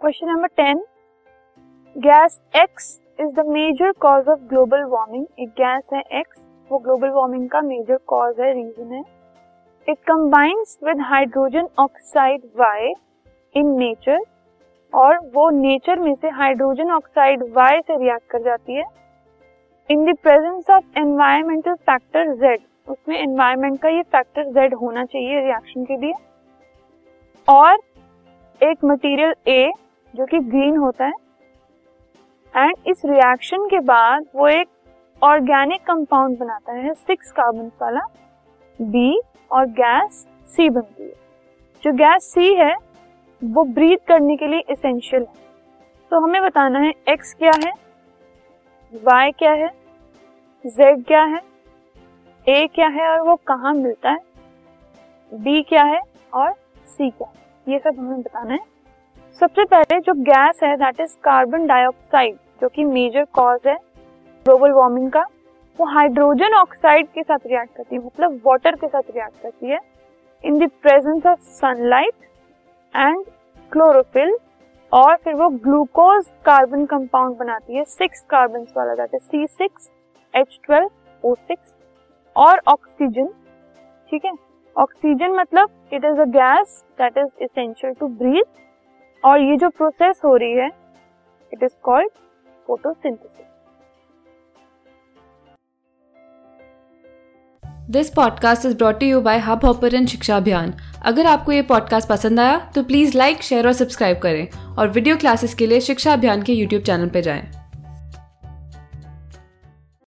Question number ten gas X is the major cause of global warming एक gas है X वो global warming का major cause है reason है. It combines with hydrogen oxide Y in nature और वो nature में से हाइड्रोजन ऑक्साइड वाई से रिएक्ट कर जाती है. In the presence of environmental factor Z उसमें एनवायरमेंट का ये फैक्टर जेड होना चाहिए रिएक्शन के लिए. और एक मटेरियल ए जो कि ग्रीन होता है। एंड इस रिएक्शन के बाद वो एक ऑर्गेनिक कंपाउंड बनाता है सिक्स कार्बन वाला। बी और गैस सी बनती है। जो गैस सी है, वो ब्रीथ करने के लिए इसेंशियल है। तो हमें बताना है एक्स क्या है? वाई क्या है? जेड क्या है? ए क्या है और वो कहाँ मिलता है? बी क्या है? और सी क्या है? ये सब हमें बताना है। सबसे पहले जो गैस है दैट इज़ कार्बन डाइऑक्साइड जो कि मेजर कॉज है ग्लोबल वार्मिंग का, वो हाइड्रोजन ऑक्साइड के साथ रिएक्ट करती है मतलब वाटर के साथ रिएक्ट करती है। In the presence of sunlight and chlorophyll और फिर वो ग्लूकोज कार्बन कंपाउंड बनाती है सिक्स कार्बन वाला that is C six H twelve O six और ऑक्सीजन ठीक है? ऑक्सीजन मतलब it is a gas that is essential to breathe और ये जो प्रोसेस हो रही है it is called photosynthesis this podcast is brought you by Hub Hopper Shiksha Abhiyan अगर आपको ये पॉडकास्ट पसंद आया तो प्लीज़ लाइक शेयर और सब्सक्राइब करें। और वीडियो क्लासेस के लिए शिक्षा अभियान के यूट्यूब चैनल पर जाएँ।